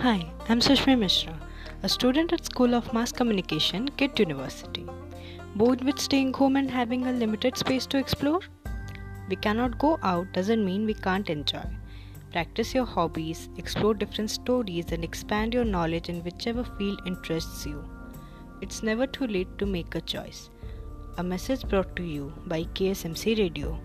Hi, I'm Sushmi Mishra, a student at School of Mass Communication, KIIT University. Bored with staying home and having a limited space to explore? We cannot go out doesn't mean we can't enjoy. Practice your hobbies, explore different stories, and expand your knowledge in whichever field interests you. It's never too late to make a choice. A message brought to you by KSMC Radio.